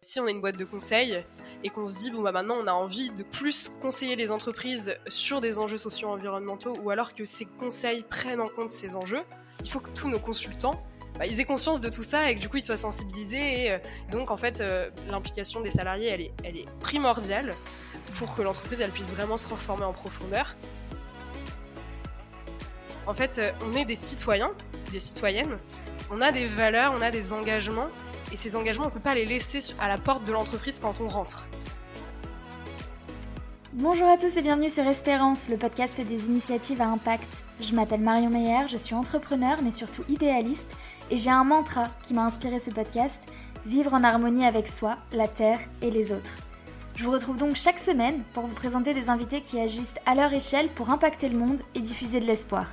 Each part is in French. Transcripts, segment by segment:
Si on a une boîte de conseil et qu'on se dit bon bah maintenant on a envie de plus conseiller les entreprises sur des enjeux sociaux environnementaux ou alors que ces conseils prennent en compte ces enjeux, il faut que tous nos consultants bah, ils aient conscience de tout ça et que du coup ils soient sensibilisés et euh, donc en fait euh, l'implication des salariés elle est, elle est primordiale pour que l'entreprise elle puisse vraiment se transformer en profondeur. En fait, euh, on est des citoyens, des citoyennes, on a des valeurs, on a des engagements et ces engagements, on ne peut pas les laisser à la porte de l'entreprise quand on rentre. Bonjour à tous et bienvenue sur Espérance, le podcast des initiatives à impact. Je m'appelle Marion Meyer, je suis entrepreneur mais surtout idéaliste et j'ai un mantra qui m'a inspiré ce podcast, vivre en harmonie avec soi, la terre et les autres. Je vous retrouve donc chaque semaine pour vous présenter des invités qui agissent à leur échelle pour impacter le monde et diffuser de l'espoir.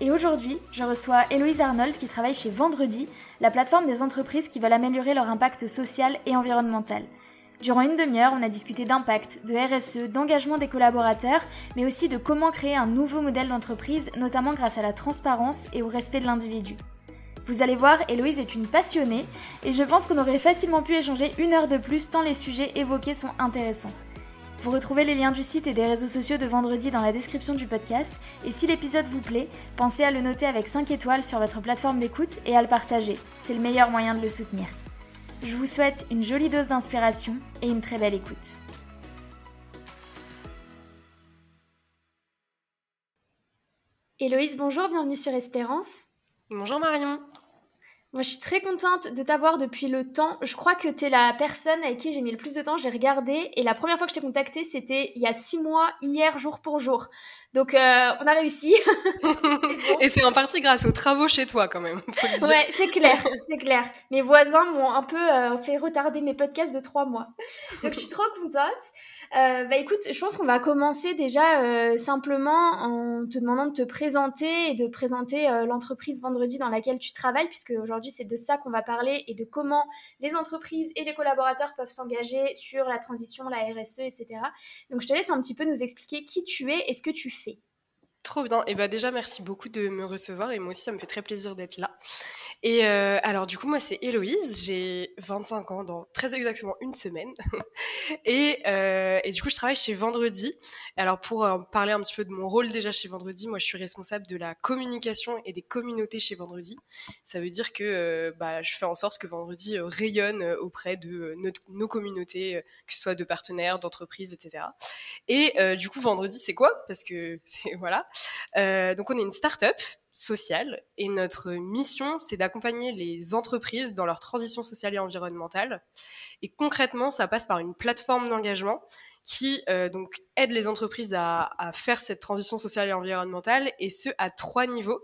Et aujourd'hui, je reçois Héloïse Arnold qui travaille chez Vendredi, la plateforme des entreprises qui veulent améliorer leur impact social et environnemental. Durant une demi-heure, on a discuté d'impact, de RSE, d'engagement des collaborateurs, mais aussi de comment créer un nouveau modèle d'entreprise, notamment grâce à la transparence et au respect de l'individu. Vous allez voir, Héloïse est une passionnée, et je pense qu'on aurait facilement pu échanger une heure de plus tant les sujets évoqués sont intéressants. Vous retrouvez les liens du site et des réseaux sociaux de vendredi dans la description du podcast. Et si l'épisode vous plaît, pensez à le noter avec 5 étoiles sur votre plateforme d'écoute et à le partager. C'est le meilleur moyen de le soutenir. Je vous souhaite une jolie dose d'inspiration et une très belle écoute. Héloïse, bonjour, bienvenue sur Espérance. Bonjour Marion. Moi, je suis très contente de t'avoir depuis le temps. Je crois que tu es la personne avec qui j'ai mis le plus de temps. J'ai regardé et la première fois que je t'ai contactée, c'était il y a six mois, hier, jour pour jour. Donc, euh, on a réussi. et c'est en partie grâce aux travaux chez toi, quand même. Ouais, c'est clair, c'est clair. Mes voisins m'ont un peu euh, fait retarder mes podcasts de trois mois. Donc, je suis trop contente. Euh, bah écoute, je pense qu'on va commencer déjà simplement en te demandant de te présenter et de présenter l'entreprise vendredi dans laquelle tu travailles, puisque aujourd'hui c'est de ça qu'on va parler et de comment les entreprises et les collaborateurs peuvent s'engager sur la transition, la RSE, etc. Donc je te laisse un petit peu nous expliquer qui tu es et ce que tu fais. Trop bien. Et bah déjà, merci beaucoup de me recevoir. Et moi aussi, ça me fait très plaisir d'être là. Et euh, alors, du coup, moi, c'est Héloïse. J'ai 25 ans dans très exactement une semaine. et, euh, et, du coup, je travaille chez Vendredi. Alors, pour euh, parler un petit peu de mon rôle déjà chez Vendredi, moi, je suis responsable de la communication et des communautés chez Vendredi. Ça veut dire que euh, bah, je fais en sorte que Vendredi euh, rayonne auprès de nos communautés, que ce soit de partenaires, d'entreprises, etc. Et du coup, Vendredi, c'est quoi? Parce que c'est voilà. donc, on est une start-up sociale et notre mission, c'est d'accompagner les entreprises dans leur transition sociale et environnementale. Et concrètement, ça passe par une plateforme d'engagement qui euh, donc aide les entreprises à, à, faire cette transition sociale et environnementale, et ce à trois niveaux.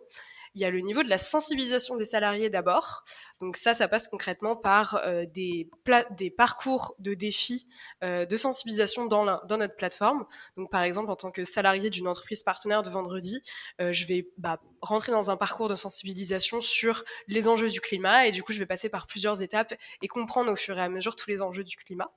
Il y a le niveau de la sensibilisation des salariés d'abord. Donc ça, ça passe concrètement par euh, des, des parcours de défis euh, de sensibilisation dans, la, dans notre plateforme. Donc par exemple, en tant que salarié d'une entreprise partenaire de vendredi, euh, je vais bah, rentrer dans un parcours de sensibilisation sur les enjeux du climat et du coup, je vais passer par plusieurs étapes et comprendre au fur et à mesure tous les enjeux du climat.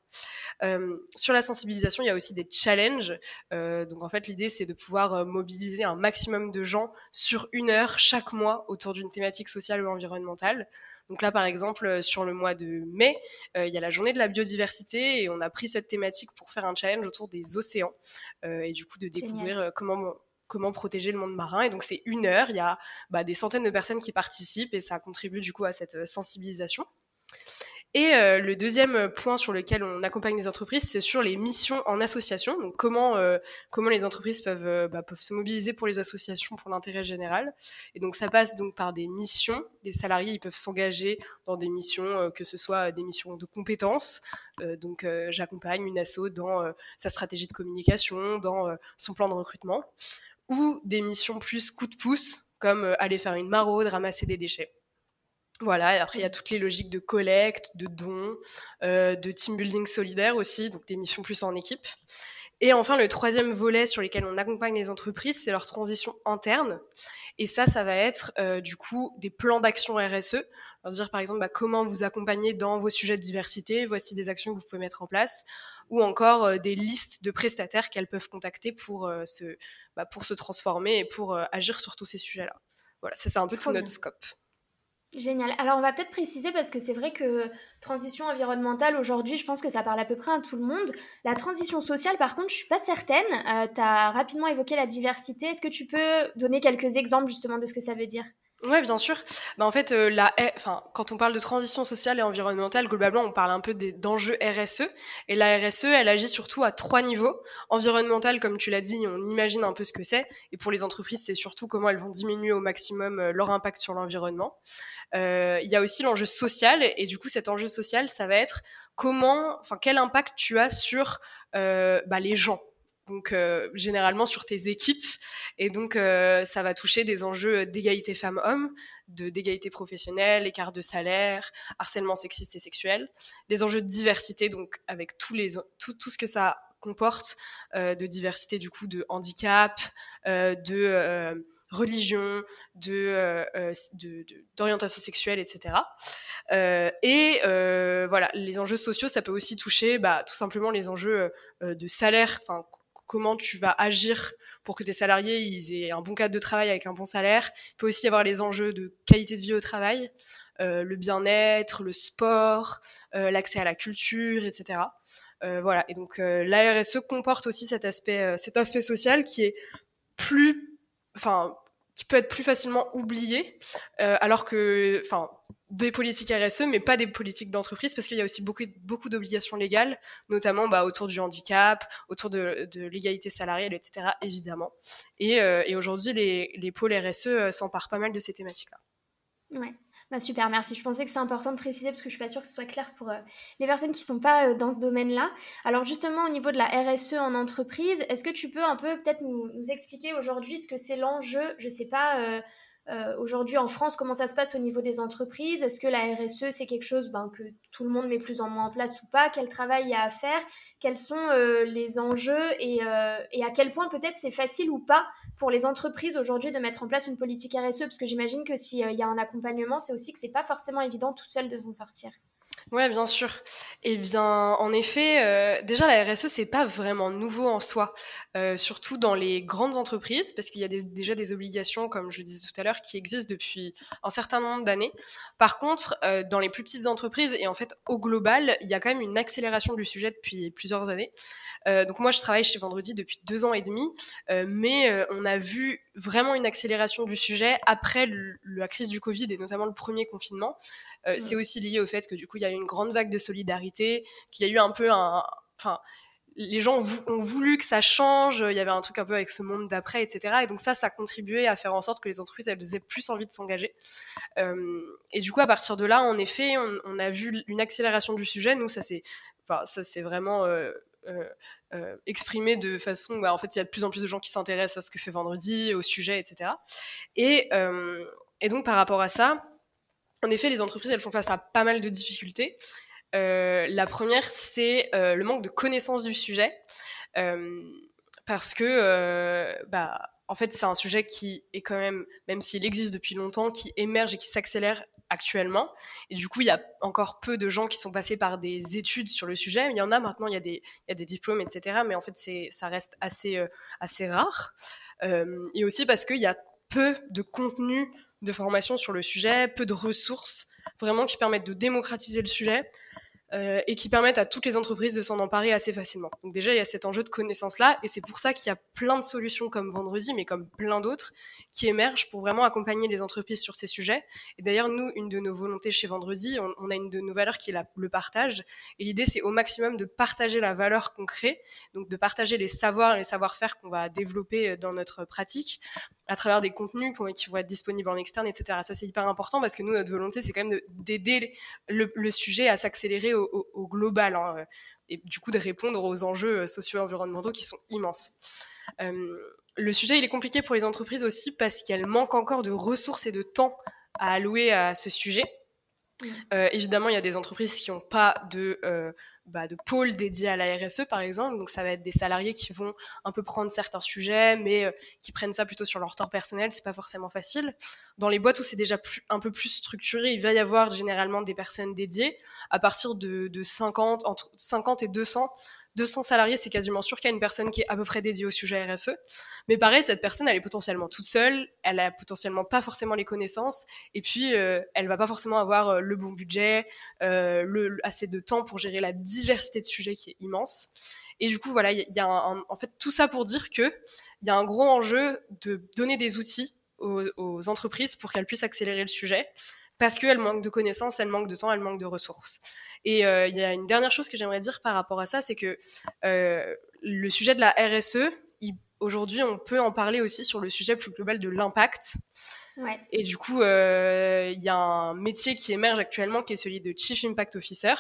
sur la sensibilisation, il y a aussi des challenges. donc en fait, l'idée, c'est de pouvoir mobiliser un maximum de gens sur une heure chaque mois autour d'une thématique sociale ou environnementale. Donc là, par exemple, euh, sur le mois de mai, euh, il y a la journée de la biodiversité et on a pris cette thématique pour faire un challenge autour des océans euh, et du coup de découvrir comment comment protéger le monde marin. Et donc c'est une heure, il y a bah, des centaines de personnes qui participent et ça contribue du coup à cette sensibilisation. Et euh, le deuxième point sur lequel on accompagne les entreprises, c'est sur les missions en association. Donc comment euh, comment les entreprises peuvent euh, bah, peuvent se mobiliser pour les associations pour l'intérêt général. Et donc ça passe donc par des missions. Les salariés ils peuvent s'engager dans des missions que ce soit des missions de compétences. donc j'accompagne une asso dans sa stratégie de communication, dans son plan de recrutement, ou des missions plus coup de pouce comme aller faire une maraude, ramasser des déchets. Voilà, et après il y a toutes les logiques de collecte, de dons, euh, de team building solidaire aussi, donc des missions plus en équipe. Et enfin, le troisième volet sur lequel on accompagne les entreprises, c'est leur transition interne. Et ça, ça va être euh, du coup des plans d'action RSE. Alors dire par exemple bah, comment vous accompagner dans vos sujets de diversité, voici des actions que vous pouvez mettre en place, ou encore euh, des listes de prestataires qu'elles peuvent contacter pour, euh, se, bah, pour se transformer et pour agir sur tous ces sujets-là. Voilà, ça c'est un peu tout notre scope. Génial. Alors on va peut-être préciser parce que c'est vrai que transition environnementale aujourd'hui, je pense que ça parle à peu près à tout le monde. La transition sociale, par contre, je suis pas certaine. Euh, tu as rapidement évoqué la diversité. Est-ce que tu peux donner quelques exemples justement de ce que ça veut dire? Ouais, bien sûr. Bah, en fait, euh, la, enfin, quand on parle de transition sociale et environnementale, globalement, on parle un peu d'enjeux RSE. Et la RSE, elle agit surtout à trois niveaux. Environnemental, comme tu l'as dit, on imagine un peu ce que c'est. Et pour les entreprises, c'est surtout comment elles vont diminuer au maximum euh, leur impact sur l'environnement. Euh, il y a aussi l'enjeu social. Et du coup, cet enjeu social, ça va être comment, enfin, quel impact tu as sur bah, les gens donc euh, généralement sur tes équipes. Et donc euh, ça va toucher des enjeux d'égalité femmes-hommes, d'égalité professionnelle, écart de salaire, harcèlement sexiste et sexuel, des enjeux de diversité, donc avec tous les tout, tout ce que ça comporte euh, de diversité du coup de handicap, de religion, de, d'orientation sexuelle, etc. et voilà, les enjeux sociaux, ça peut aussi toucher bah, tout simplement les enjeux de salaire, enfin comment tu vas agir pour que tes salariés aient un bon cadre de travail avec un bon salaire. Il peut aussi y avoir les enjeux de qualité de vie au travail, euh, le bien-être, le sport, euh, l'accès à la culture, etc. Euh, voilà. Et donc la RSE comporte aussi cet aspect, cet aspect social qui est plus, enfin, qui peut être plus facilement oublié, alors que, enfin, des politiques RSE, mais pas des politiques d'entreprise, parce qu'il y a aussi beaucoup, beaucoup d'obligations légales, notamment bah, autour du handicap, autour de, l'égalité salariale, etc., évidemment. Et, euh, et aujourd'hui, les, les, pôles RSE euh, s'emparent pas mal de ces thématiques-là. Ouais. Bah super, merci. Je pensais que c'est important de préciser parce que je suis pas sûre que ce soit clair pour euh, les personnes qui sont pas dans ce domaine-là. Alors justement, au niveau de la RSE en entreprise, est-ce que tu peux un peu peut-être nous, nous expliquer aujourd'hui ce que c'est l'enjeu, je sais pas, euh, aujourd'hui en France, comment ça se passe au niveau des entreprises? Est-ce que la RSE, c'est quelque chose ben, que tout le monde met plus en moins en place ou pas? Quel travail il y a à faire? Quels sont euh, les enjeux? Et, euh, et, à quel point peut-être c'est facile ou pas pour les entreprises aujourd'hui de mettre en place une politique RSE Parce que j'imagine que s'il y a un accompagnement, c'est aussi que c'est pas forcément évident tout seul de s'en sortir. Ouais, bien sûr. Eh bien, en effet, euh, déjà la RSE c'est pas vraiment nouveau en soi, euh, surtout dans les grandes entreprises, parce qu'il y a déjà des obligations, comme je disais tout à l'heure, qui existent depuis un certain nombre d'années. Par contre, euh, dans les plus petites entreprises et en fait au global, il y a quand même une accélération du sujet depuis plusieurs années. donc moi, je travaille chez Vendredi depuis deux ans et demi, mais on a vu vraiment une accélération du sujet après la crise du Covid et notamment le premier confinement. Euh, c'est aussi lié au fait que du coup il y a eu une grande vague de solidarité, qu'il y a eu un peu un, enfin les gens ont voulu que ça change, il y avait un truc un peu avec ce monde d'après, etc. Et donc ça, ça a contribué à faire en sorte que les entreprises, elles aient plus envie de s'engager. Euh, et du coup, à partir de là, en effet, on, a vu une accélération du sujet. Nous, ça c'est, enfin, ça c'est vraiment euh, exprimé de façon, bah, en fait, il y a de plus en plus de gens qui s'intéressent à ce que fait Vendredi, au sujet, etc. Et, et donc, par rapport à ça, en effet, les entreprises, elles font face à pas mal de difficultés. Euh, la première, c'est euh, le manque de connaissance du sujet, euh, parce que, bah, en fait, c'est un sujet qui est quand même, même s'il existe depuis longtemps, qui émerge et qui s'accélère actuellement. Et du coup, il y a encore peu de gens qui sont passés par des études sur le sujet. Il y en a maintenant, il y a des, il y a des diplômes, etc. Mais en fait, ça reste assez, assez rare. et aussi parce qu'il y a peu de contenu de formation sur le sujet, peu de ressources vraiment qui permettent de démocratiser le sujet euh, et qui permettent à toutes les entreprises de s'en emparer assez facilement. Donc déjà, il y a cet enjeu de connaissance-là, et c'est pour ça qu'il y a plein de solutions comme Vendredi, mais comme plein d'autres, qui émergent pour vraiment accompagner les entreprises sur ces sujets. Et d'ailleurs, nous, une de nos volontés chez Vendredi, on, a une de nos valeurs qui est le partage, et l'idée, c'est au maximum de partager la valeur qu'on crée, donc de partager les savoirs, les savoir-faire qu'on va développer euh, dans notre pratique, à travers des contenus qui vont être disponibles en externe, etc. Ça, c'est hyper important parce que nous, notre volonté, c'est quand même d'aider le, sujet à s'accélérer au, global hein, et du coup de répondre aux enjeux socio-environnementaux qui sont immenses. Euh, le sujet, est compliqué pour les entreprises aussi parce qu'elles manquent encore de ressources et de temps à allouer à ce sujet. Euh, évidemment, il y a des entreprises qui n'ont pas de euh, bah, de pôles dédiés à la RSE par exemple. Donc ça va être des salariés qui vont un peu prendre certains sujets, mais euh, qui prennent ça plutôt sur leur temps personnel. C'est pas forcément facile. Dans les boîtes où c'est déjà plus, un peu plus structuré, il va y avoir généralement des personnes dédiées. À partir de, de 50, entre 50 et 200, 200 salariés, c'est quasiment sûr qu'il y a une personne qui est à peu près dédiée au sujet RSE. Mais pareil, cette personne, elle est potentiellement toute seule, elle a potentiellement pas forcément les connaissances, et puis euh, elle va pas forcément avoir euh, le bon budget, euh, le, assez de temps pour gérer la diversité de sujets qui est immense. Et du coup, voilà, il y, a en fait tout ça pour dire que il y a un gros enjeu de donner des outils aux, aux entreprises pour qu'elles puissent accélérer le sujet parce qu'elles manquent de connaissances, elles manquent de temps, elles manquent de ressources. Et euh, il y a une dernière chose que j'aimerais dire par rapport à ça, c'est que euh, le sujet de la RSE, aujourd'hui, on peut en parler aussi sur le sujet plus global de l'impact. Ouais. Et du coup, euh, il y a un métier qui émerge actuellement qui est celui de Chief Impact Officer.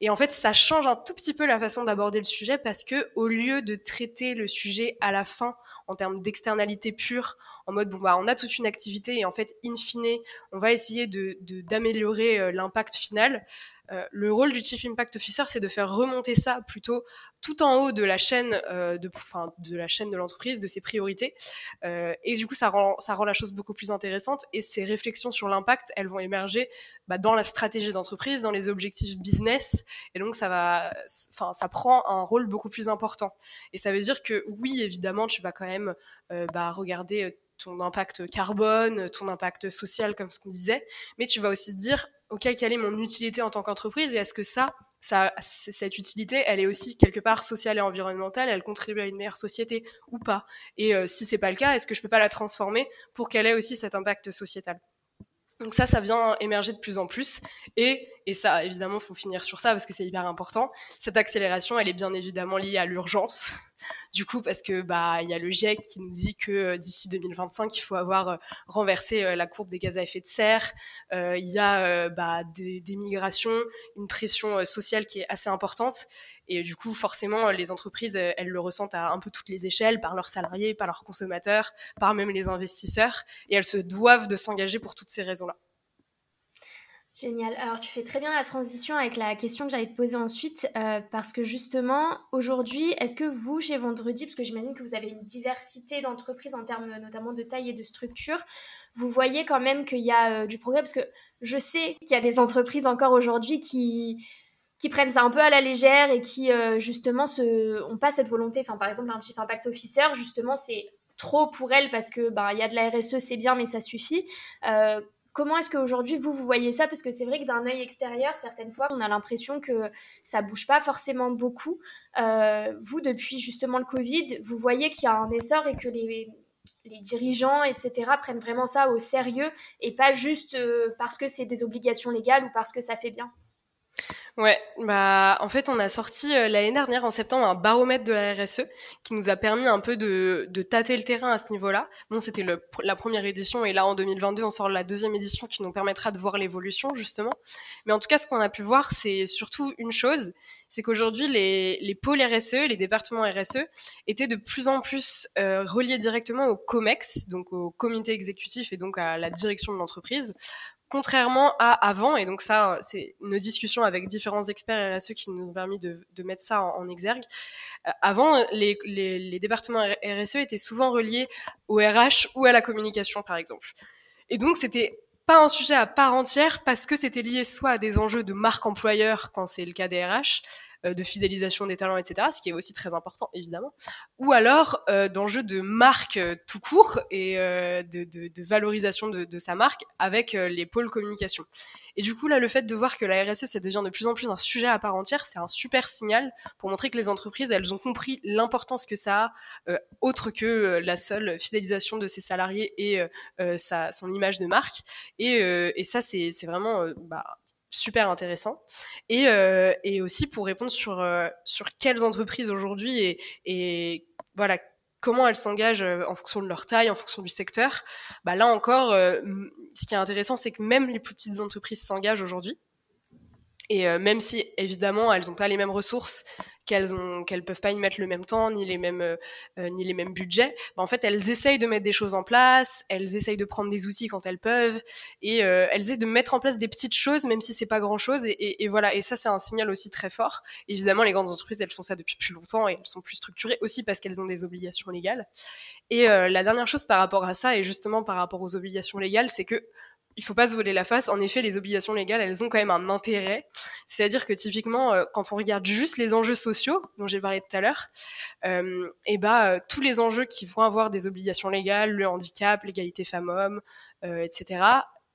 Et en fait, ça change un tout petit peu la façon d'aborder le sujet parce que au lieu de traiter le sujet à la fin en termes d'externalité pure, en mode bon bah on a toute une activité et en fait in fine on va essayer de d'améliorer l'impact final. Euh, le rôle du Chief Impact Officer, c'est de faire remonter ça plutôt tout en haut de la chaîne euh, de, de la chaîne de l'entreprise, de ses priorités. Euh, et du coup, ça rend, ça rend la chose beaucoup plus intéressante. Et ces réflexions sur l'impact, elles vont émerger bah, dans la stratégie d'entreprise, dans les objectifs business. Et donc, ça va, enfin, ça prend un rôle beaucoup plus important. Et ça veut dire que oui, évidemment, tu vas quand même bah, regarder ton impact carbone, ton impact social, comme ce qu'on disait, mais tu vas aussi dire ok, quelle est mon utilité en tant qu'entreprise et est-ce que ça, ça, cette utilité, elle est aussi quelque part sociale et environnementale, elle contribue à une meilleure société ou pas? Et euh, si c'est pas le cas, est-ce que je peux pas la transformer pour qu'elle ait aussi cet impact sociétal? Donc ça, ça vient émerger de plus en plus. Et, et ça, évidemment, faut finir sur ça parce que c'est hyper important. Cette accélération, elle est bien évidemment liée à l'urgence. Du coup, parce que bah il y a le GIEC qui nous dit que euh, d'ici 2025, il faut avoir euh, renversé euh, la courbe des gaz à effet de serre. Il y a bah, des, des, migrations, une pression sociale qui est assez importante. Et du coup, forcément, les entreprises, elles le ressentent à un peu toutes les échelles, par leurs salariés, par leurs consommateurs, par même les investisseurs. Et elles se doivent de s'engager pour toutes ces raisons-là. Génial. Alors tu fais très bien la transition avec la question que j'allais te poser ensuite, euh, parce que justement, aujourd'hui, est-ce que vous, chez Vendredi, parce que j'imagine que vous avez une diversité d'entreprises en termes notamment de taille et de structure, vous voyez quand même qu'il y a euh, du progrès, parce que je sais qu'il y a des entreprises encore aujourd'hui qui, qui prennent ça un peu à la légère et qui euh, justement se, ont pas cette volonté, enfin par exemple un Chief Impact Officer, justement c'est trop pour elles parce que bah il y a de la RSE c'est bien mais ça suffit Comment est-ce qu'aujourd'hui, vous, vous voyez ça? Parce que c'est vrai que d'un œil extérieur, certaines fois, on a l'impression que ça bouge pas forcément beaucoup. Euh, vous, depuis justement le Covid, vous voyez qu'il y a un essor et que les, dirigeants, etc., prennent vraiment ça au sérieux et pas juste euh, parce que c'est des obligations légales ou parce que ça fait bien? Ouais, bah en fait on a sorti euh, l'année dernière en septembre un baromètre de la RSE qui nous a permis un peu de, de tâter le terrain à ce niveau-là. Bon, c'était la première édition et là en 2022 on sort la deuxième édition qui nous permettra de voir l'évolution justement. Mais en tout cas ce qu'on a pu voir c'est surtout une chose, c'est qu'aujourd'hui les, les pôles RSE, les départements RSE étaient de plus en plus euh, reliés directement au COMEX, donc au comité exécutif et donc à la direction de l'entreprise contrairement à avant, et donc ça, c'est une discussion avec différents experts RSE qui nous ont permis de, mettre ça en, exergue. Euh, avant, les, les, départements RSE étaient souvent reliés au RH ou à la communication, par exemple. Et donc, c'était pas un sujet à part entière parce que c'était lié soit à des enjeux de marque employeur quand c'est le cas des RH, euh, de fidélisation des talents, etc., ce qui est aussi très important, évidemment, ou alors euh, d'enjeux de marque euh, tout court et euh, de, de, de, valorisation de, de, sa marque avec les pôles communication. Et du coup, là, le fait de voir que la RSE, ça devient de plus en plus un sujet à part entière, c'est un super signal pour montrer que les entreprises, elles ont compris l'importance que ça a, autre que la seule fidélisation de ses salariés et sa, son image de marque. Et, et ça, c'est vraiment bah, super intéressant. Et, euh, et aussi pour répondre sur, euh, sur quelles entreprises aujourd'hui et, et voilà comment elles s'engagent euh, en fonction de leur taille, en fonction du secteur. Bah là encore, euh, ce qui est intéressant, c'est que même les plus petites entreprises s'engagent aujourd'hui. Et euh, même si évidemment elles n'ont pas les mêmes ressources, qu'elles ont, qu'elles peuvent pas y mettre le même temps ni les mêmes, euh, euh, ni les mêmes budgets, bah, en fait elles essayent de mettre des choses en place, elles essayent de prendre des outils quand elles peuvent, et elles essayent de mettre en place des petites choses même si c'est pas grand chose. Et, et, voilà, et ça c'est un signal aussi très fort. Évidemment les grandes entreprises elles font ça depuis plus longtemps et elles sont plus structurées aussi parce qu'elles ont des obligations légales. Et la dernière chose par rapport à ça et justement par rapport aux obligations légales, c'est que il faut pas se voler la face. En effet, les obligations légales, elles ont quand même un intérêt. C'est-à-dire que typiquement, euh, quand on regarde juste les enjeux sociaux dont j'ai parlé tout à l'heure, euh, et bah tous les enjeux qui vont avoir des obligations légales, le handicap, l'égalité femmes-hommes, etc.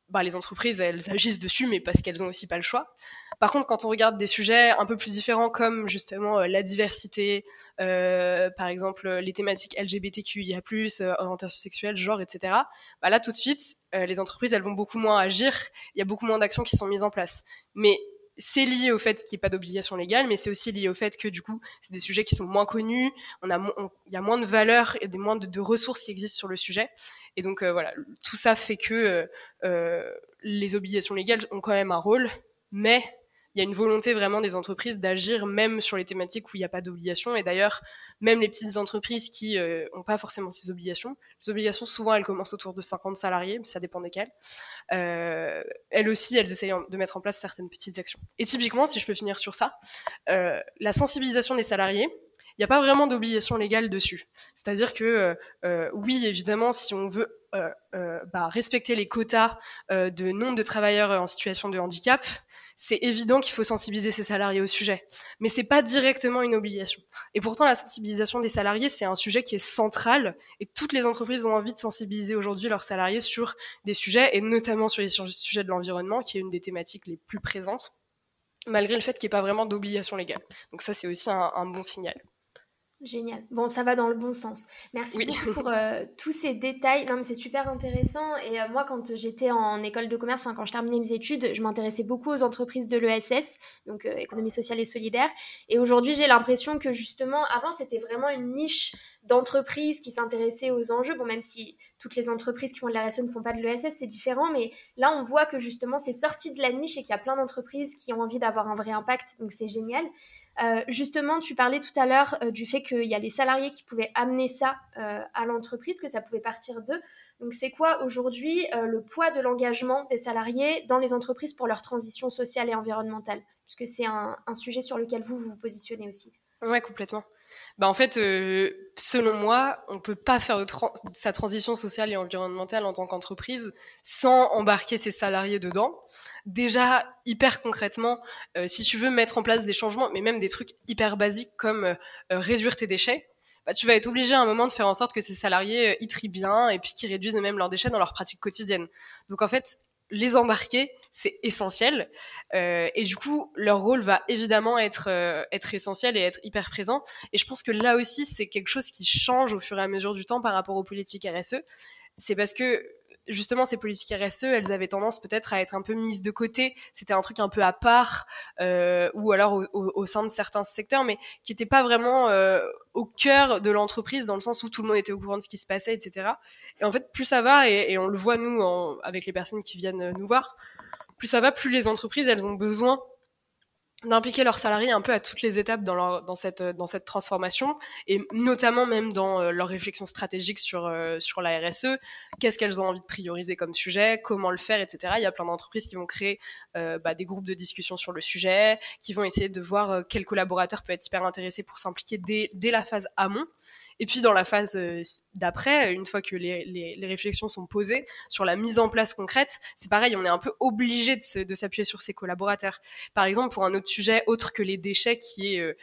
Bah, les entreprises, elles agissent dessus, mais parce qu'elles ont aussi pas le choix. Par contre, quand on regarde des sujets un peu plus différents, comme justement la diversité, par exemple les thématiques LGBTQIA+, orientation sexuelle, genre, etc. Bah là, tout de suite, les entreprises, elles vont beaucoup moins agir. Il y a beaucoup moins d'actions qui sont mises en place. Mais c'est lié au fait qu'il n'y ait pas d'obligation légale, mais c'est aussi lié au fait que du coup, c'est des sujets qui sont moins connus, il y a moins de valeurs et des moins de, ressources qui existent sur le sujet. Et donc euh, voilà, tout ça fait que euh, euh, les obligations légales ont quand même un rôle, mais il y a une volonté vraiment des entreprises d'agir même sur les thématiques où il n'y a pas d'obligation. Et d'ailleurs, même les petites entreprises qui n'ont euh, pas forcément ces obligations, les obligations souvent elles commencent autour de 50 salariés, mais ça dépend desquelles. Euh, elles aussi, elles essayent de mettre en place certaines petites actions. Et typiquement, si je peux finir sur ça, euh, la sensibilisation des salariés, il n'y a pas vraiment d'obligation légale dessus. C'est-à-dire que oui, évidemment, si on veut bah, respecter les quotas de nombre de travailleurs en situation de handicap, c'est évident qu'il faut sensibiliser ses salariés au sujet. Mais c'est pas directement une obligation. Et pourtant, la sensibilisation des salariés, c'est un sujet qui est central. Et toutes les entreprises ont envie de sensibiliser aujourd'hui leurs salariés sur des sujets, et notamment sur les sujets de l'environnement, qui est une des thématiques les plus présentes malgré le fait qu'il n'y ait pas vraiment d'obligation légale. Donc ça, c'est aussi un bon signal. Génial. Bon, ça va dans le bon sens. Merci beaucoup pour euh, tous ces détails. Non, mais c'est super intéressant. Et euh, moi, quand j'étais en école de commerce, enfin, quand je terminais mes études, je m'intéressais beaucoup aux entreprises de l'ESS, donc euh, économie sociale et solidaire. Et aujourd'hui, j'ai l'impression que justement, avant, c'était vraiment une niche d'entreprises qui s'intéressaient aux enjeux. Bon, même si toutes les entreprises qui font de la RSE ne font pas de l'ESS, c'est différent. Mais là, on voit que justement, c'est sorti de la niche et qu'il y a plein d'entreprises qui ont envie d'avoir un vrai impact. Donc, c'est génial. Euh, justement, tu parlais tout à l'heure euh, du fait qu'il y a les salariés qui pouvaient amener ça euh, à l'entreprise, que ça pouvait partir d'eux. Donc, c'est quoi aujourd'hui le poids de l'engagement des salariés dans les entreprises pour leur transition sociale et environnementale? Puisque c'est un, sujet sur lequel vous vous positionnez aussi. Ouais, complètement. Bah en fait, euh, selon moi, on peut pas faire sa transition sociale et environnementale en tant qu'entreprise sans embarquer ses salariés dedans. Déjà, hyper concrètement, euh, si tu veux mettre en place des changements, mais même des trucs hyper basiques comme euh, réduire tes déchets, bah, tu vas être obligé à un moment de faire en sorte que ces salariés y trient bien et puis qu'ils réduisent même leurs déchets dans leur pratique quotidienne. Donc en fait, les embarquer, c'est essentiel. Euh, et du coup, leur rôle va évidemment être, euh, être essentiel et être hyper présent. Et je pense que là aussi, c'est quelque chose qui change au fur et à mesure du temps par rapport aux politiques RSE. C'est parce que justement ces politiques RSE, elles avaient tendance peut-être à être un peu mises de côté. C'était un truc un peu à part, euh, ou alors au, au, sein de certains secteurs, mais qui n'était pas vraiment euh, au cœur de l'entreprise, dans le sens où tout le monde était au courant de ce qui se passait, etc. Et en fait, plus ça va, et, on le voit nous avec les personnes qui viennent nous voir, plus ça va, plus les entreprises elles ont besoin d'impliquer leurs salariés un peu à toutes les étapes dans, leur, dans, cette, dans cette transformation et notamment même dans euh, leur réflexion stratégique sur, euh, sur la RSE, qu'est-ce qu'elles ont envie de prioriser comme sujet, comment le faire, etc. Il y a plein d'entreprises qui vont créer euh, bah, des groupes de discussion sur le sujet, qui vont essayer de voir quel collaborateur peut être hyper intéressé pour s'impliquer dès, dès la phase amont. Et puis dans la phase euh, d'après, une fois que les, les, les, réflexions sont posées sur la mise en place concrète, c'est pareil, on est un peu obligé de s'appuyer sur ses collaborateurs. Par exemple, pour un autre sujet autre que les déchets, qui est euh,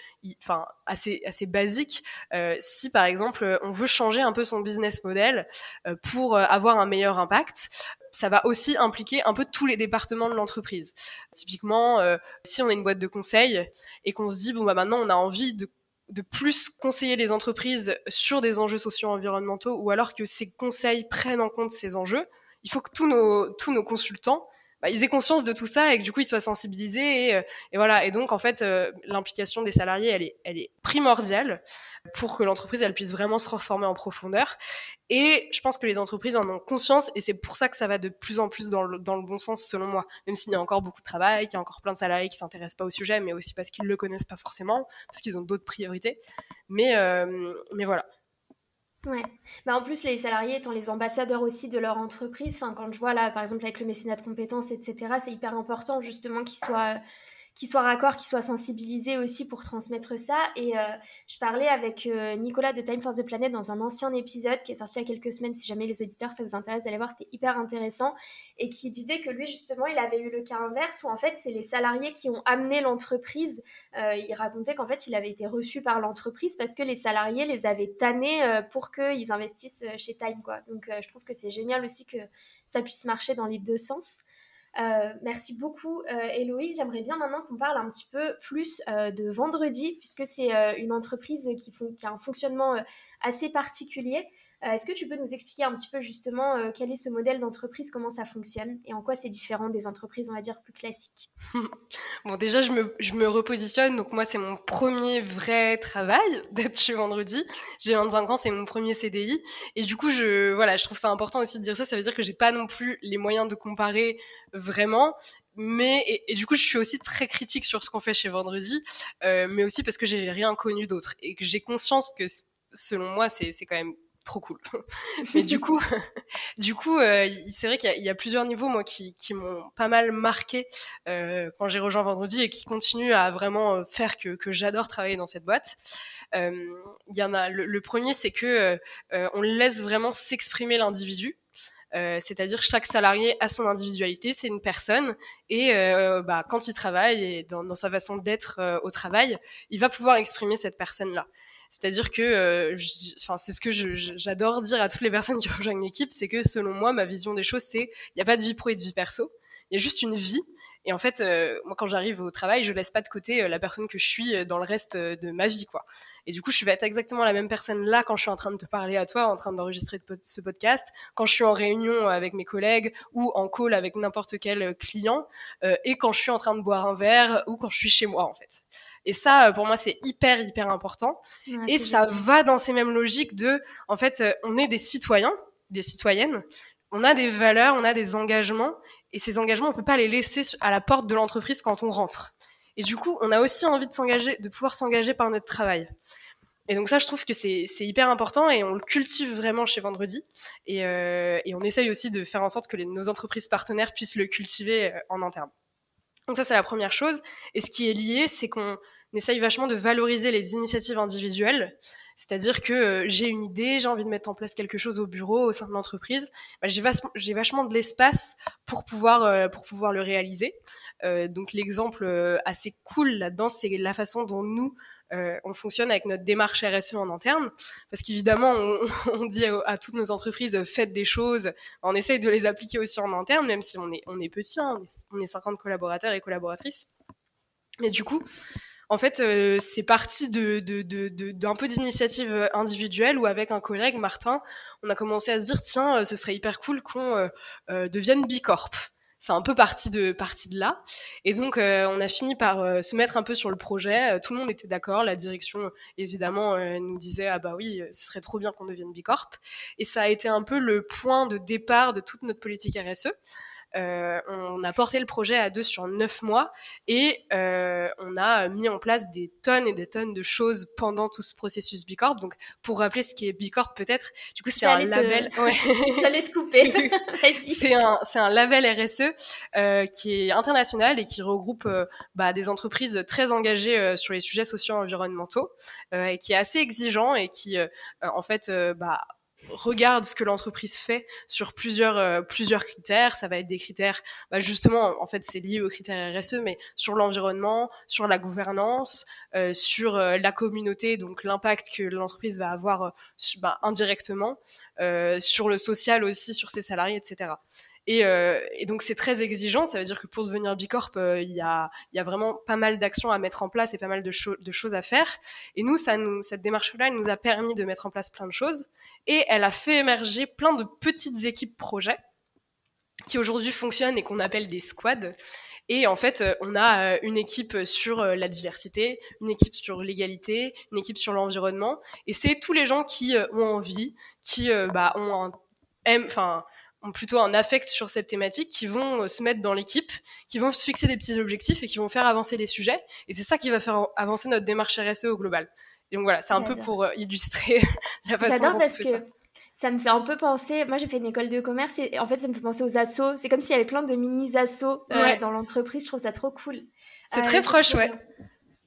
enfin assez assez basique, euh, si par exemple on veut changer un peu son business model euh, pour avoir un meilleur impact, ça va aussi impliquer un peu tous les départements de l'entreprise. Typiquement, euh, si on est une boîte de conseil et qu'on se dit bon bah maintenant on a envie de de plus conseiller les entreprises sur des enjeux sociaux environnementaux ou alors que ces conseils prennent en compte ces enjeux, il faut que tous nos, tous nos consultants bah, ils aient conscience de tout ça et que du coup ils soient sensibilisés et, euh, et voilà. Et donc en fait euh, l'implication des salariés elle est elle est primordiale pour que l'entreprise elle puisse vraiment se transformer en profondeur. Et je pense que les entreprises en ont conscience et c'est pour ça que ça va de plus en plus dans le, dans le bon sens selon moi. Même s'il y a encore beaucoup de travail qu'il y a encore plein de salariés qui s'intéressent pas au sujet mais aussi parce qu'ils le connaissent pas forcément parce qu'ils ont d'autres priorités. Mais euh, mais voilà Ouais. Bah en plus, les salariés étant les ambassadeurs aussi de leur entreprise, quand je vois là, par exemple, avec le mécénat de compétences, etc., c'est hyper important justement qu'ils soient, qui soient raccords, qui soient sensibilisés aussi pour transmettre ça. Et je parlais avec Nicolas de Time Force the Planet dans un ancien épisode qui est sorti il y a quelques semaines. Si jamais les auditeurs, ça vous intéresse d'aller voir, c'était hyper intéressant. Et qui disait que lui, justement, il avait eu le cas inverse où en fait, c'est les salariés qui ont amené l'entreprise. il racontait qu'en fait, il avait été reçu par l'entreprise parce que les salariés les avaient tannés pour qu'ils investissent chez Time. Quoi. Donc, je trouve que c'est génial aussi que ça puisse marcher dans les deux sens. Euh, merci beaucoup euh, Héloïse. J'aimerais bien maintenant qu'on parle un petit peu plus euh, de Vendredi, puisque c'est une entreprise qui, qui, a un fonctionnement assez particulier. Euh, est-ce que tu peux nous expliquer un petit peu justement euh, quel est ce modèle d'entreprise, comment ça fonctionne et en quoi c'est différent des entreprises, on va dire, plus classiques? Bon, déjà, je me, je me repositionne. Donc, moi, c'est mon premier vrai travail d'être chez Vendredi. J'ai 25 ans, c'est mon premier CDI. Et du coup, je, voilà, je trouve ça important aussi de dire ça. Ça veut dire que j'ai pas non plus les moyens de comparer vraiment mais et, du coup je suis aussi très critique sur ce qu'on fait chez Vendredi euh, mais aussi parce que j'ai rien connu d'autre et que j'ai conscience que selon moi c'est quand même trop cool. Mais du coup, du coup, euh, c'est vrai qu'il y, a plusieurs niveaux moi qui, qui m'ont pas mal marqué euh, quand j'ai rejoint Vendredi et qui continuent à vraiment euh, faire que, que j'adore travailler dans cette boîte. Il y en a. Le, premier, c'est que on laisse vraiment s'exprimer l'individu. C'est-à-dire chaque salarié a son individualité, c'est une personne et bah, quand il travaille et dans, sa façon d'être au travail, il va pouvoir exprimer cette personne-là. C'est-à-dire que, euh, enfin, c'est ce que j'adore dire à toutes les personnes qui rejoignent l'équipe, c'est que selon moi, ma vision des choses, c'est il n'y a pas de vie pro et de vie perso, il y a juste une vie. Et en fait, euh, moi, quand j'arrive au travail, je laisse pas de côté euh, la personne que je suis dans le reste de ma vie, quoi. Et du coup, je vais être exactement la même personne là quand je suis en train de te parler à toi, en train d'enregistrer ce podcast, quand je suis en réunion avec mes collègues ou en call avec n'importe quel client, et quand je suis en train de boire un verre ou quand je suis chez moi, en fait. Et ça, euh, pour moi, c'est hyper, hyper important. et ça va dans ces mêmes logiques de, en fait, euh, on est des citoyens, des citoyennes, on a des valeurs, on a des engagements, et ces engagements, on peut pas les laisser à la porte de l'entreprise quand on rentre. Et du coup, on a aussi envie de s'engager, de pouvoir s'engager par notre travail. Et donc ça, je trouve que c'est hyper important et on le cultive vraiment chez Vendredi. Et, euh, on essaye aussi de faire en sorte que nos entreprises partenaires puissent le cultiver en interne. Donc ça, c'est la première chose. Et ce qui est lié, c'est qu'on essaye vachement de valoriser les initiatives individuelles. C'est-à-dire que euh, j'ai une idée, j'ai envie de mettre en place quelque chose au bureau, au sein de l'entreprise. Bah, j'ai, j'ai vachement de l'espace pour pouvoir, euh, pour pouvoir le réaliser. Euh, donc l'exemple euh, assez cool là-dedans, c'est la façon dont nous, on fonctionne avec notre démarche RSE en interne. Parce qu'évidemment, on, on dit à, toutes nos entreprises, faites des choses. On essaye de les appliquer aussi en interne, même si on est, on est petit, hein, on, est, on est 50 collaborateurs et collaboratrices. Mais du coup, en fait, euh, c'est parti de, d'un peu d'initiative euh, individuelle où avec un collègue, Martin, on a commencé à se dire tiens, euh, ce serait hyper cool qu'on devienne bicorp. C'est un peu parti de parti de là, et donc on a fini par se mettre un peu sur le projet. tout le monde était d'accord, la direction évidemment nous disait ah bah oui, ce serait trop bien qu'on devienne bicorp, et ça a été un peu le point de départ de toute notre politique RSE. Euh, on a porté le projet à deux sur neuf mois et euh, on a mis en place des tonnes et des tonnes de choses pendant tout ce processus Bicorp. Donc, pour rappeler ce qui est Bicorp, peut-être, du coup, c'est un label. J'allais te couper. c'est un, c'est un label RSE euh, qui est international et qui regroupe euh, bah, des entreprises très engagées euh, sur les sujets sociaux et environnementaux et qui est assez exigeant et qui, en fait, bah, regarde ce que l'entreprise fait sur plusieurs euh, plusieurs critères. Ça va être des critères, bah justement, en fait, c'est lié aux critères RSE, mais sur l'environnement, sur la gouvernance, euh, sur euh, la communauté, donc l'impact que l'entreprise va avoir bah, indirectement, sur le social aussi, sur ses salariés, etc. Et, euh, et, donc c'est très exigeant, ça veut dire que pour devenir Bicorp, euh, il y, a, y, a, vraiment pas mal d'actions à mettre en place et pas mal de, de choses à faire. Et nous, ça nous cette démarche-là, elle nous a permis de mettre en place plein de choses. Et elle a fait émerger plein de petites équipes projets qui aujourd'hui fonctionnent et qu'on appelle des squads. Et en fait, on a euh, une équipe sur euh, la diversité, une équipe sur l'égalité, une équipe sur l'environnement. Et c'est tous les gens qui ont envie, qui bah, ont un, aiment, enfin, ont plutôt un affect sur cette thématique, qui vont euh, se mettre dans l'équipe, qui vont se fixer des petits objectifs et qui vont faire avancer les sujets. Et c'est ça qui va faire avancer notre démarche RSE au global. Et donc voilà, c'est un peu pour euh, illustrer la façon dont on fait que... ça ça me fait un peu penser. Moi, j'ai fait une école de commerce et en fait, ça me fait penser aux assos. C'est comme s'il y avait plein de mini-assos dans l'entreprise. Je trouve ça trop cool. C'est très proche, ouais.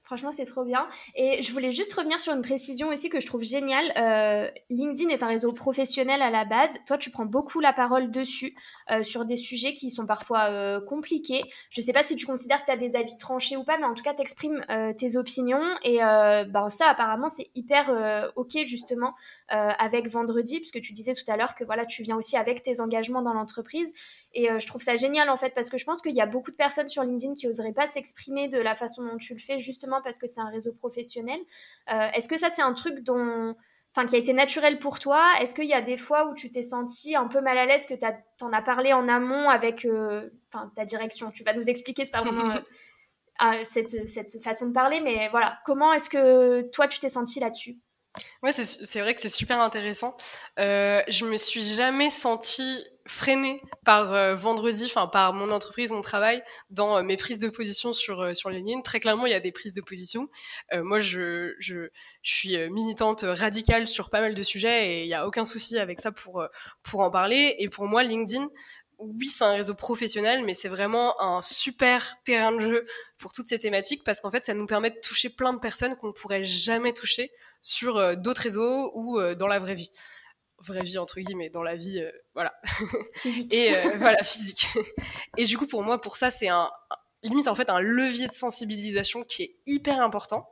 Franchement, c'est trop bien. Et je voulais juste revenir sur une précision aussi que je trouve géniale. Euh, LinkedIn est un réseau professionnel à la base. Toi, tu prends beaucoup la parole dessus, euh, sur des sujets qui sont parfois euh, compliqués. Je ne sais pas si tu considères que tu as des avis tranchés ou pas, mais en tout cas, tu exprimes tes opinions. Et ben, ça, apparemment, c'est hyper OK, justement, avec vendredi, puisque tu disais tout à l'heure que voilà, tu viens aussi avec tes engagements dans l'entreprise. Et je trouve ça génial, en fait, parce que je pense qu'il y a beaucoup de personnes sur LinkedIn qui n'oseraient pas s'exprimer de la façon dont tu le fais, justement parce que c'est un réseau professionnel. Euh, est-ce que ça, c'est un truc dont, enfin, qui a été naturel pour toi? Est-ce qu'il y a des fois où tu t'es senti un peu mal à l'aise, que tu en as parlé en amont avec euh, ta direction? Tu vas nous expliquer, c'est pas vraiment euh, cette, cette, façon de parler, mais voilà, comment est-ce que toi, tu t'es senti là-dessus? Ouais, c'est vrai que c'est super intéressant. je me suis jamais sentie freiné par euh, vendredi, enfin par mon entreprise, mon travail, dans euh, mes prises de position sur euh, sur LinkedIn. Très clairement, il y a des prises de position. moi, je, je, je suis militante radicale sur pas mal de sujets et il y a aucun souci avec ça pour pour en parler. Et pour moi, LinkedIn, oui, c'est un réseau professionnel, mais c'est vraiment un super terrain de jeu pour toutes ces thématiques parce qu'en fait, ça nous permet de toucher plein de personnes qu'on ne pourrait jamais toucher sur d'autres réseaux ou dans la vraie vie vraie vie entre guillemets dans la vie euh, voilà. Et euh, voilà physique. Et du coup pour moi pour ça c'est un limite en fait un levier de sensibilisation qui est hyper important.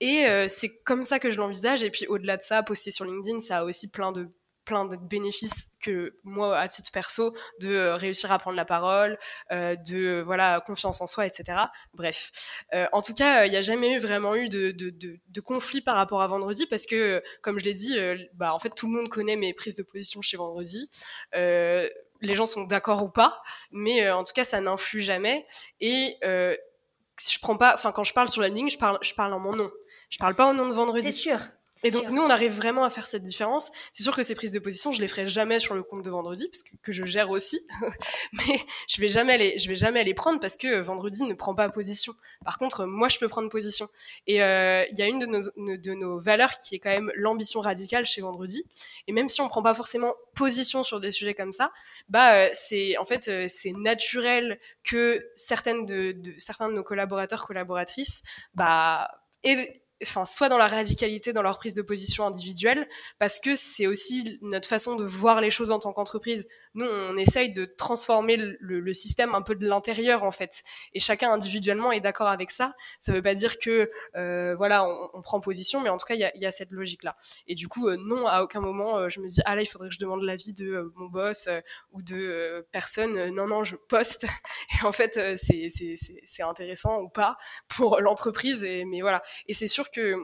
Et euh, c'est comme ça que je l'envisage. Et puis au-delà de ça poster sur LinkedIn ça a aussi plein de plein de bénéfices que moi à titre perso de euh, réussir à prendre la parole euh, de voilà confiance en soi etc bref. Euh, en tout cas il n'y a jamais eu vraiment eu de, de, de, de, conflit par rapport à vendredi parce que comme je l'ai dit bah en fait tout le monde connaît mes prises de position chez vendredi. Les gens sont d'accord ou pas mais en tout cas ça n'influe jamais. Et je prends pas enfin quand je parle sur la ligne je parle je parle en mon nom. Je parle pas au nom de vendredi. C'est sûr et donc nous, on arrive vraiment à faire cette différence. C'est sûr que ces prises de position, je les ferai jamais sur le compte de vendredi, parce que, que je gère aussi. Mais je vais jamais les, je vais jamais les prendre parce que vendredi ne prend pas position. Par contre, moi, je peux prendre position. Et euh, il y a une de nos, de nos valeurs qui est quand même l'ambition radicale chez vendredi. Et même si on prend pas forcément position sur des sujets comme ça, bah euh, c'est en fait euh, c'est naturel que certaines de, de certains de nos collaborateurs collaboratrices bah et enfin soit dans la radicalité dans leur prise de position individuelle parce que c'est aussi notre façon de voir les choses en tant qu'entreprise nous on essaye de transformer le, système un peu de l'intérieur en fait. Et chacun individuellement est d'accord avec ça. Ça veut pas dire que euh, voilà on, prend position mais en tout cas il y a, y a, cette logique là et du coup euh, non à aucun moment euh, je me dis ah là il faudrait que je demande l'avis de mon boss ou de personne. Non non je poste et en fait c'est intéressant ou pas pour l'entreprise mais voilà. Et c'est sûr que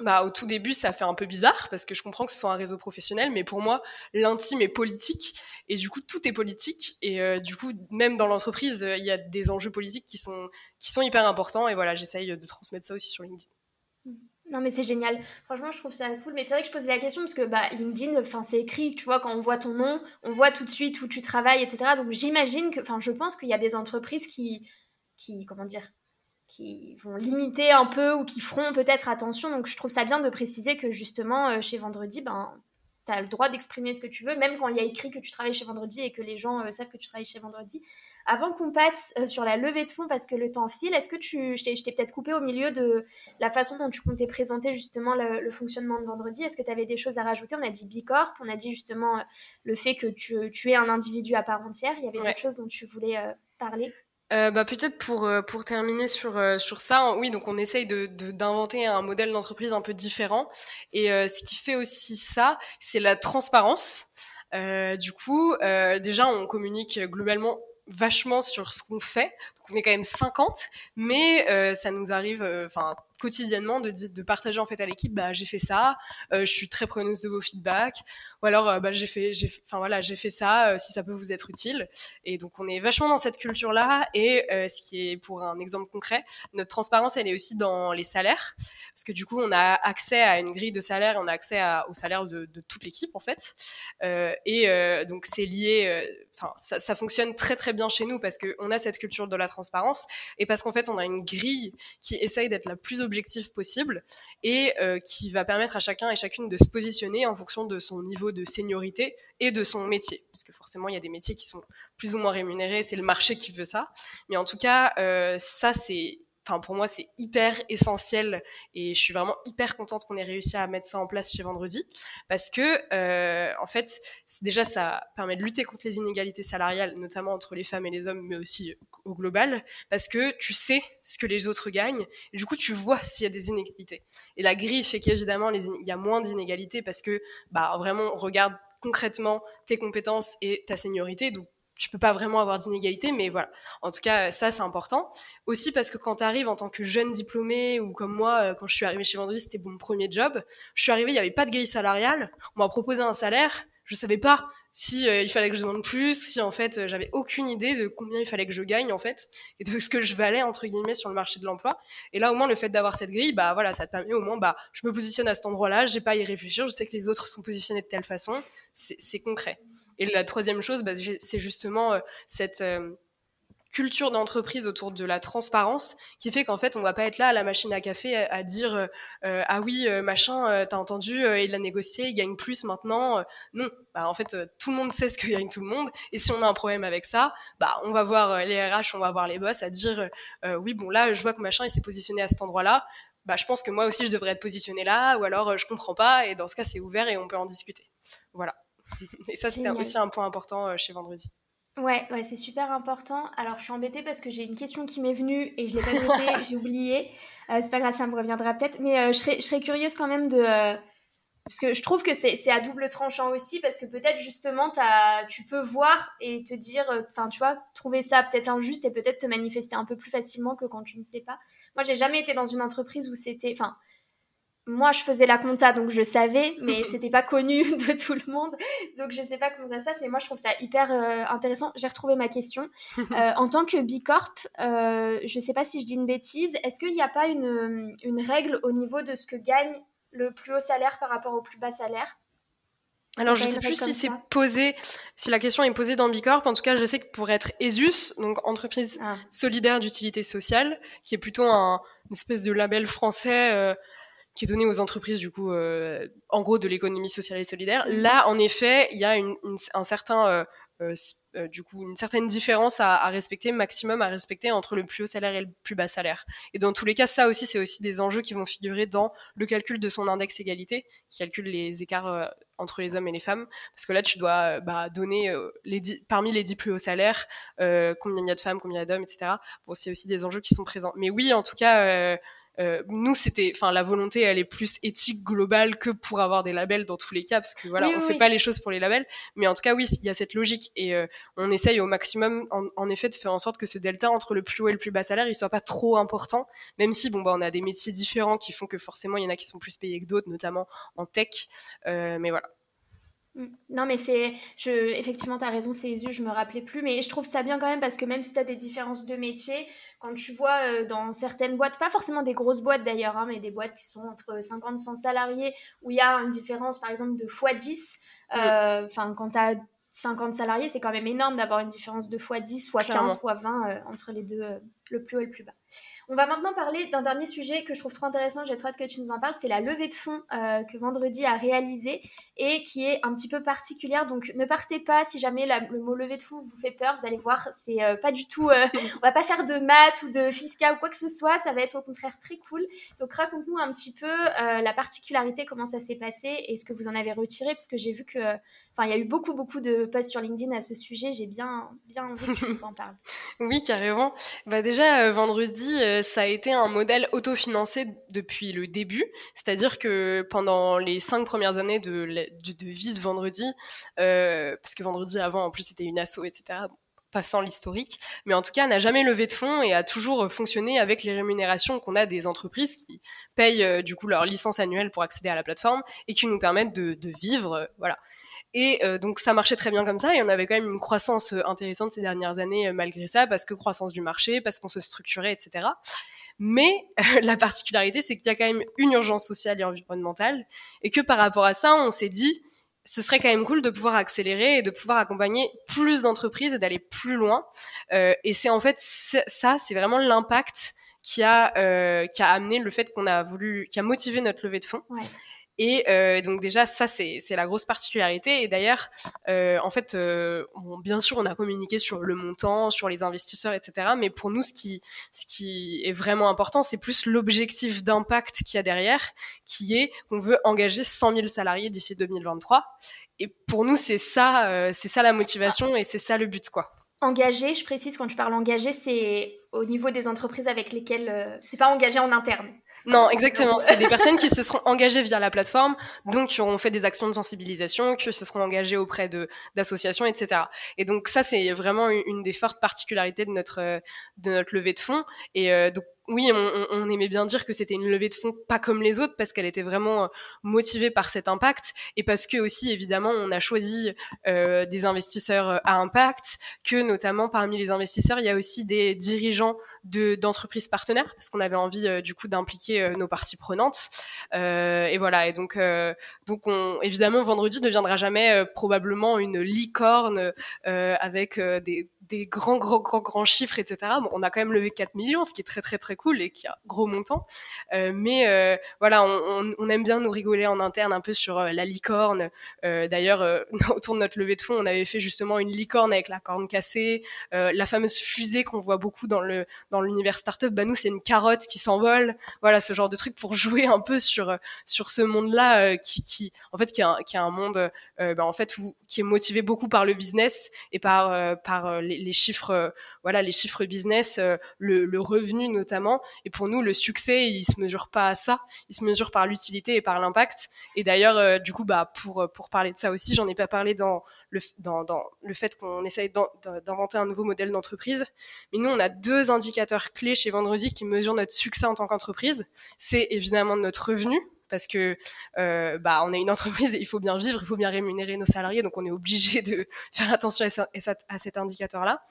bah, au tout début, ça fait un peu bizarre parce que je comprends que ce soit un réseau professionnel, mais pour moi, l'intime est politique et du coup, tout est politique et euh, du coup, même dans l'entreprise, il y a des enjeux politiques qui sont qui sont hyper importants et voilà, j'essaye de transmettre ça aussi sur LinkedIn. Non mais c'est génial. Franchement, je trouve ça cool. Mais c'est vrai que je posais la question parce que bah, LinkedIn, c'est écrit, tu vois, quand on voit ton nom, on voit tout de suite où tu travailles, etc. Donc j'imagine que, enfin je pense qu'il y a des entreprises qui, qui, comment dire, qui vont limiter un peu ou qui feront peut-être attention. Donc je trouve ça bien de préciser que justement euh, chez Vendredi, ben, tu as le droit d'exprimer ce que tu veux, même quand il y a écrit que tu travailles chez Vendredi et que les gens euh, savent que tu travailles chez Vendredi. Avant qu'on passe euh, sur la levée de fonds, parce que le temps file, est-ce que tu, je t'ai peut-être coupé au milieu de la façon dont tu comptais présenter justement le, fonctionnement de Vendredi Est-ce que tu avais des choses à rajouter? On a dit Bicorp, on a dit justement le fait que tu, tu, es un individu à part entière. Il y avait d'autres choses dont tu voulais parler? Euh, bah, peut-être pour euh, pour terminer sur euh, sur ça, oui donc on essaye de d'inventer un modèle d'entreprise un peu différent et ce qui fait aussi ça, c'est la transparence. du coup, déjà on communique globalement vachement sur ce qu'on fait. On est quand même 50, mais ça nous arrive, enfin quotidiennement de, de partager en fait à l'équipe bah j'ai fait ça euh, je suis très preneuse de vos feedbacks ou alors euh, bah j'ai fait enfin voilà j'ai fait ça euh, si ça peut vous être utile. Et donc on est vachement dans cette culture là et ce qui est pour un exemple concret notre transparence elle est aussi dans les salaires parce que du coup on a accès à une grille de salaire on a accès à, au salaire de, de toute l'équipe en fait. Et donc c'est lié enfin ça, ça, fonctionne très très bien chez nous parce que on a cette culture de la transparence et parce qu'en fait, on a une grille qui essaye d'être la plus objective possible et euh, qui va permettre à chacun et chacune de se positionner en fonction de son niveau de seniorité et de son métier. Parce que forcément, il y a des métiers qui sont plus ou moins rémunérés, c'est le marché qui veut ça. Mais en tout cas, euh, ça, c'est pour moi c'est hyper essentiel et je suis vraiment hyper contente qu'on ait réussi à mettre ça en place chez Vendredi parce que euh, en fait déjà ça permet de lutter contre les inégalités salariales notamment entre les femmes et les hommes mais aussi au global parce que tu sais ce que les autres gagnent et du coup tu vois s'il y a des inégalités. Et la grille fait qu'évidemment il y a moins d'inégalités parce que bah vraiment on regarde concrètement tes compétences et ta seniorité. Donc tu peux pas vraiment avoir d'inégalité, mais voilà. En tout cas, ça, c'est important. Aussi parce que quand tu arrives en tant que jeune diplômé ou comme moi, euh, quand je suis arrivée chez Vendredi, c'était mon premier job. Je suis arrivée, il n'y avait pas de grille salariale. On m'a proposé un salaire. Je savais pas si euh, il fallait que je demande plus, si en fait euh, j'avais aucune idée de combien il fallait que je gagne en fait et de ce que je valais entre guillemets sur le marché de l'emploi. Et là au moins le fait d'avoir cette grille, bah voilà, ça te permet au moins bah je me positionne à cet endroit-là, j'ai pas à y réfléchir, je sais que les autres sont positionnés de telle façon, c'est concret. Et la troisième chose, bah, c'est justement euh, cette culture d'entreprise autour de la transparence qui fait qu'en fait on va pas être là à la machine à café à, dire euh, euh, ah oui euh, machin t'as entendu il a négocié il gagne plus maintenant non. Bah, en fait tout le monde sait ce que gagne tout le monde. Et si on a un problème avec ça bah on va voir les RH on va voir les boss à dire oui bon là je vois que machin il s'est positionné à cet endroit là bah je pense que moi aussi je devrais être positionné là ou alors je comprends pas et dans ce cas c'est ouvert et on peut en discuter. Voilà. Et ça c'était aussi un point important chez Vendredi Ouais, ouais, c'est super important. Alors, je suis embêtée parce que j'ai une question qui m'est venue et je l'ai pas notée, j'ai oublié. Euh, c'est pas grave, ça me reviendra peut-être. Mais euh, je, serais, je serais curieuse quand même de. Euh, parce que je trouve que c'est à double tranchant aussi, parce que peut-être justement, as, tu peux voir et te dire, enfin, tu vois, trouver ça peut-être injuste et peut-être te manifester un peu plus facilement que quand tu ne sais pas. Moi, j'ai jamais été dans une entreprise où c'était. Enfin, moi, je faisais la compta, donc je savais, mais c'était pas connu de tout le monde. Donc, je sais pas comment ça se passe, mais moi, je trouve ça hyper euh, intéressant. J'ai retrouvé ma question. Euh, en tant que Bicorp, euh, je sais pas si je dis une bêtise, est-ce qu'il n'y a pas une, une, règle au niveau de ce que gagne le plus haut salaire par rapport au plus bas salaire? Alors, je sais plus si c'est posé, si la question est posée dans Bicorp. En tout cas, je sais que pour être ESUS, donc entreprise ah. solidaire d'utilité sociale, qui est plutôt un, une espèce de label français qui est donné aux entreprises du coup euh, en gros de l'économie sociale et solidaire. Mmh. Là, en effet, il y a une, un certain euh, euh, euh, du coup une certaine différence à, à, respecter, maximum à respecter entre le plus haut salaire et le plus bas salaire. Et dans tous les cas, ça aussi, c'est aussi des enjeux qui vont figurer dans le calcul de son index égalité, qui calcule les écarts entre les hommes et les femmes, parce que là, tu dois bah, donner les parmi les dix plus hauts salaires, combien il y a de femmes, combien il y a d'hommes, etc. Bon, c'est aussi des enjeux qui sont présents. Mais oui, en tout cas euh, nous, c'était, enfin, la volonté, elle est plus éthique globale que pour avoir des labels dans tous les cas, parce que voilà, on fait pas les choses pour les labels, mais en tout cas, oui, il y a cette logique et euh, on essaye au maximum, en, effet, de faire en sorte que ce delta entre le plus haut et le plus bas salaire, il soit pas trop important, même si bon, bah, on a des métiers différents qui font que forcément, il y en a qui sont plus payés que d'autres, notamment en tech, euh, mais voilà. Non, mais c'est. Je, effectivement, tu as raison, c'est je me rappelais plus. Mais je trouve ça bien quand même parce que même si tu as des différences de métier, quand tu vois euh, dans certaines boîtes, pas forcément des grosses boîtes d'ailleurs, hein, mais des boîtes qui sont entre 50 et 100 salariés, où il y a une différence par exemple de x10, mm. euh, enfin, quand tu as 50 salariés, c'est quand même énorme d'avoir une différence de x10, x15, x20 entre les deux, euh, le plus haut et le plus bas. On va maintenant parler d'un dernier sujet que je trouve trop intéressant, j'ai trop hâte que tu nous en parles, c'est la levée de fonds euh, que Vendredi a réalisée et qui est un petit peu particulière. Donc ne partez pas si jamais le mot levée de fonds vous fait peur, vous allez voir, c'est euh, pas du tout, euh, on va pas faire de maths ou de fiscal ou quoi que ce soit, ça va être au contraire très cool. Donc raconte-nous un petit peu la particularité, comment ça s'est passé et ce que vous en avez retiré, parce que j'ai vu que, enfin il y a eu beaucoup beaucoup de posts sur LinkedIn à ce sujet, j'ai bien, bien envie que tu nous en parles. oui, carrément. Bah déjà, vendredi, euh, ça a été un modèle autofinancé depuis le début, c'est-à-dire que pendant les cinq premières années de, vie de Vendredi, euh, parce que Vendredi avant en plus c'était une asso, etc. passant l'historique, mais en tout cas n'a jamais levé de fonds et a toujours fonctionné avec les rémunérations qu'on a des entreprises qui payent euh, du coup leur licence annuelle pour accéder à la plateforme et qui nous permettent de vivre, voilà. Et euh, donc ça marchait très bien comme ça et on avait quand même une croissance euh, intéressante ces dernières années euh, malgré ça parce que croissance du marché, parce qu'on se structurait, etc. Mais la particularité, c'est qu'il y a quand même une urgence sociale et environnementale et que par rapport à ça, on s'est dit, ce serait quand même cool de pouvoir accélérer et de pouvoir accompagner plus d'entreprises et d'aller plus loin. Euh, et c'est en fait ça, c'est vraiment l'impact qui a euh, qui a amené le fait qu'on a voulu, qui a motivé notre levée de fonds. Ouais. Et euh, donc déjà, ça, c'est la grosse particularité. Et d'ailleurs, euh, en fait, euh, bien sûr, on a communiqué sur le montant, sur les investisseurs, etc. Mais pour nous, ce qui, ce qui est vraiment important, c'est plus l'objectif d'impact qu'il y a derrière, qui est qu'on veut engager 100 000 salariés d'ici 2023. Et pour nous, c'est ça, euh, c'est ça la motivation et c'est ça le but, quoi. Engagé, je précise quand tu parles engagé, c'est au niveau des entreprises avec lesquelles, euh, c'est pas engagé en interne. Non, exactement. C'est des personnes qui se seront engagées via la plateforme, donc qui auront fait des actions de sensibilisation, qui se seront engagées auprès de d'associations, etc. Et donc ça, c'est vraiment une des fortes particularités de notre de notre levée de fonds. Et euh, donc oui, on, aimait bien dire que c'était une levée de fonds pas comme les autres parce qu'elle était vraiment euh, motivée par cet impact et parce que aussi évidemment on a choisi euh, des investisseurs euh, à impact, que notamment parmi les investisseurs il y a aussi des dirigeants de d'entreprises partenaires parce qu'on avait envie du coup d'impliquer nos parties prenantes et voilà et donc donc on, évidemment vendredi ne viendra jamais probablement une licorne avec des des grands, grands, grands, grands chiffres, etc. Bon, on a quand même levé 4 millions, ce qui est très, très, très cool et qui a gros montant. Euh, mais euh, voilà, on, on, aime bien nous rigoler en interne un peu sur euh, la licorne. D'ailleurs, autour de notre levée de fonds, on avait fait justement une licorne avec la corne cassée, la fameuse fusée qu'on voit beaucoup dans le dans l'univers startup. Bah nous, c'est une carotte qui s'envole. Voilà, ce genre de truc pour jouer un peu sur sur ce monde-là qui, qui, en fait, qui est un, qui est un monde, bah, en fait, où, qui est motivé beaucoup par le business et par par les les, chiffres, voilà, les chiffres business, euh, le, revenu notamment. Et pour nous, le succès, il se mesure pas à ça, il se mesure par l'utilité et par l'impact. Et d'ailleurs, euh, du coup, bah pour pour parler de ça aussi, j'en ai pas parlé dans le dans, dans le fait qu'on essaye d'inventer un nouveau modèle d'entreprise. Mais nous, on a deux indicateurs clés chez Vendredi qui mesurent notre succès en tant qu'entreprise. C'est évidemment notre revenu, parce que euh, bah on est une entreprise et il faut bien vivre, il faut bien rémunérer nos salariés, donc on est obligé de faire attention à, cet indicateur-là.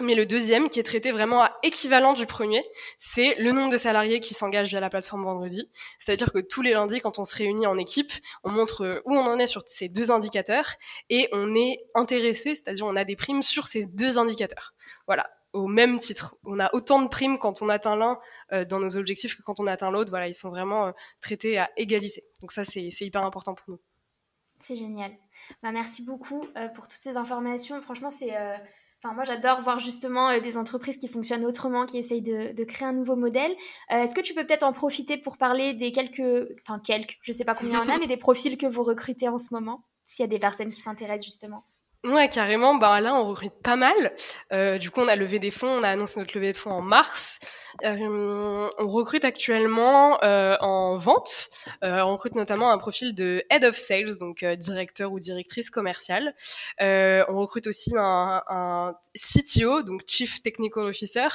Mais le deuxième, qui est traité vraiment à équivalent du premier, c'est le nombre de salariés qui s'engagent via la plateforme vendredi. C'est-à-dire que tous les lundis, quand on se réunit en équipe, on montre où on en est sur ces deux indicateurs et on est intéressé, c'est-à-dire on a des primes sur ces deux indicateurs. Voilà au même titre. On a autant de primes quand on atteint l'un euh, dans nos objectifs que quand on atteint l'autre. Voilà, ils sont vraiment euh, traités à égalité. Donc ça, c'est hyper important pour nous. C'est génial. Bah, merci beaucoup euh, pour toutes ces informations. Franchement, c'est... Enfin, moi, j'adore voir justement des entreprises qui fonctionnent autrement, qui essayent de, créer un nouveau modèle. Est-ce que tu peux peut-être en profiter pour parler des quelques, enfin quelques, je sais pas combien on a, mais des profils que vous recrutez en ce moment, s'il y a des personnes qui s'intéressent justement? Ouais, carrément. Bah là, on recrute pas mal. Euh, du coup, on a levé des fonds. On a annoncé notre levée de fonds en mars. Euh, on recrute actuellement euh, en vente. Euh, on recrute notamment un profil de head of sales, donc euh, directeur ou directrice commerciale. Euh, on recrute aussi un, un, CTO, donc chief technical officer,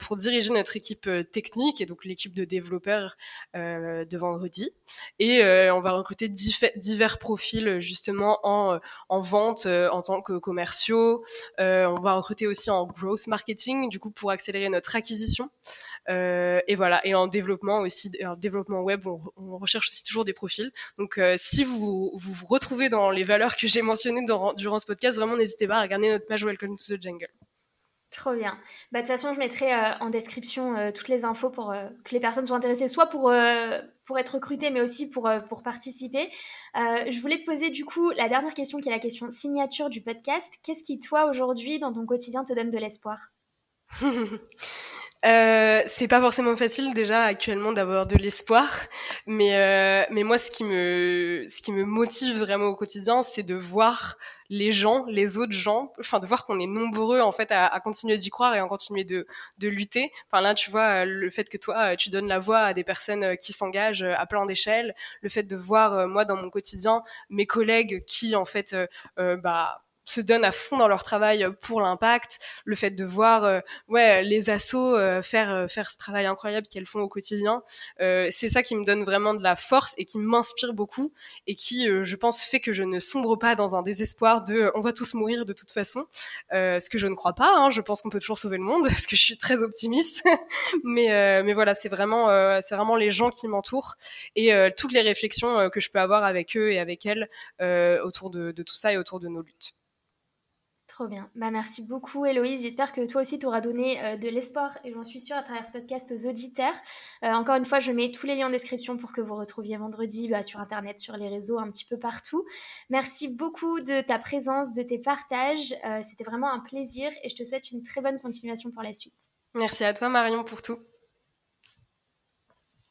pour diriger notre équipe technique et donc l'équipe de développeurs de vendredi. Et on va recruter divers profils justement en, en vente en tant que commerciaux. Euh, on va recruter aussi en growth marketing, du coup, pour accélérer notre acquisition. Euh, et voilà. Et en développement aussi, en développement web, on, recherche aussi toujours des profils. Donc, euh, si vous, vous, retrouvez dans les valeurs que j'ai mentionnées durant ce podcast, vraiment, n'hésitez pas à regarder notre page Welcome to the Jungle. Trop bien. Bah, de toute façon, je mettrai en description toutes les infos pour que les personnes soient intéressées, soit pour pour être recruté, mais aussi pour, euh, pour participer. Euh, je voulais te poser du coup la dernière question qui est la question signature du podcast. Qu'est-ce qui, toi, aujourd'hui, dans ton quotidien, te donne de l'espoir? Euh, c'est pas forcément facile déjà actuellement d'avoir de l'espoir, mais euh, mais moi ce qui me ce qui me motive vraiment au quotidien, c'est de voir les gens, les autres gens, enfin de voir qu'on est nombreux en fait à, continuer d'y croire et à continuer de de lutter. Enfin là, tu vois le fait que toi tu donnes la voix à des personnes qui s'engagent à plein d'échelles, le fait de voir moi dans mon quotidien mes collègues qui en fait euh, bah se donnent à fond dans leur travail pour l'impact, le fait de voir ouais les assos faire faire ce travail incroyable qu'elles font au quotidien, c'est ça qui me donne vraiment de la force et qui m'inspire beaucoup et qui je pense fait que je ne sombre pas dans un désespoir de on va tous mourir de toute façon, ce que je ne crois pas. Hein, je pense qu'on peut toujours sauver le monde parce que je suis très optimiste, mais mais voilà c'est vraiment c'est vraiment les gens qui m'entourent et toutes les réflexions que je peux avoir avec eux et avec elles autour de, de tout ça et autour de nos luttes. Trop bien. Bah, merci beaucoup, Héloïse. J'espère que toi aussi, tu auras donné euh, de l'espoir, et j'en suis sûre, à travers ce podcast aux auditeurs. Euh, encore une fois, je mets tous les liens en description pour que vous retrouviez vendredi bah, sur Internet, sur les réseaux, un petit peu partout. Merci beaucoup de ta présence, de tes partages. Euh, c'était vraiment un plaisir et je te souhaite une très bonne continuation pour la suite. Merci à toi, Marion, pour tout.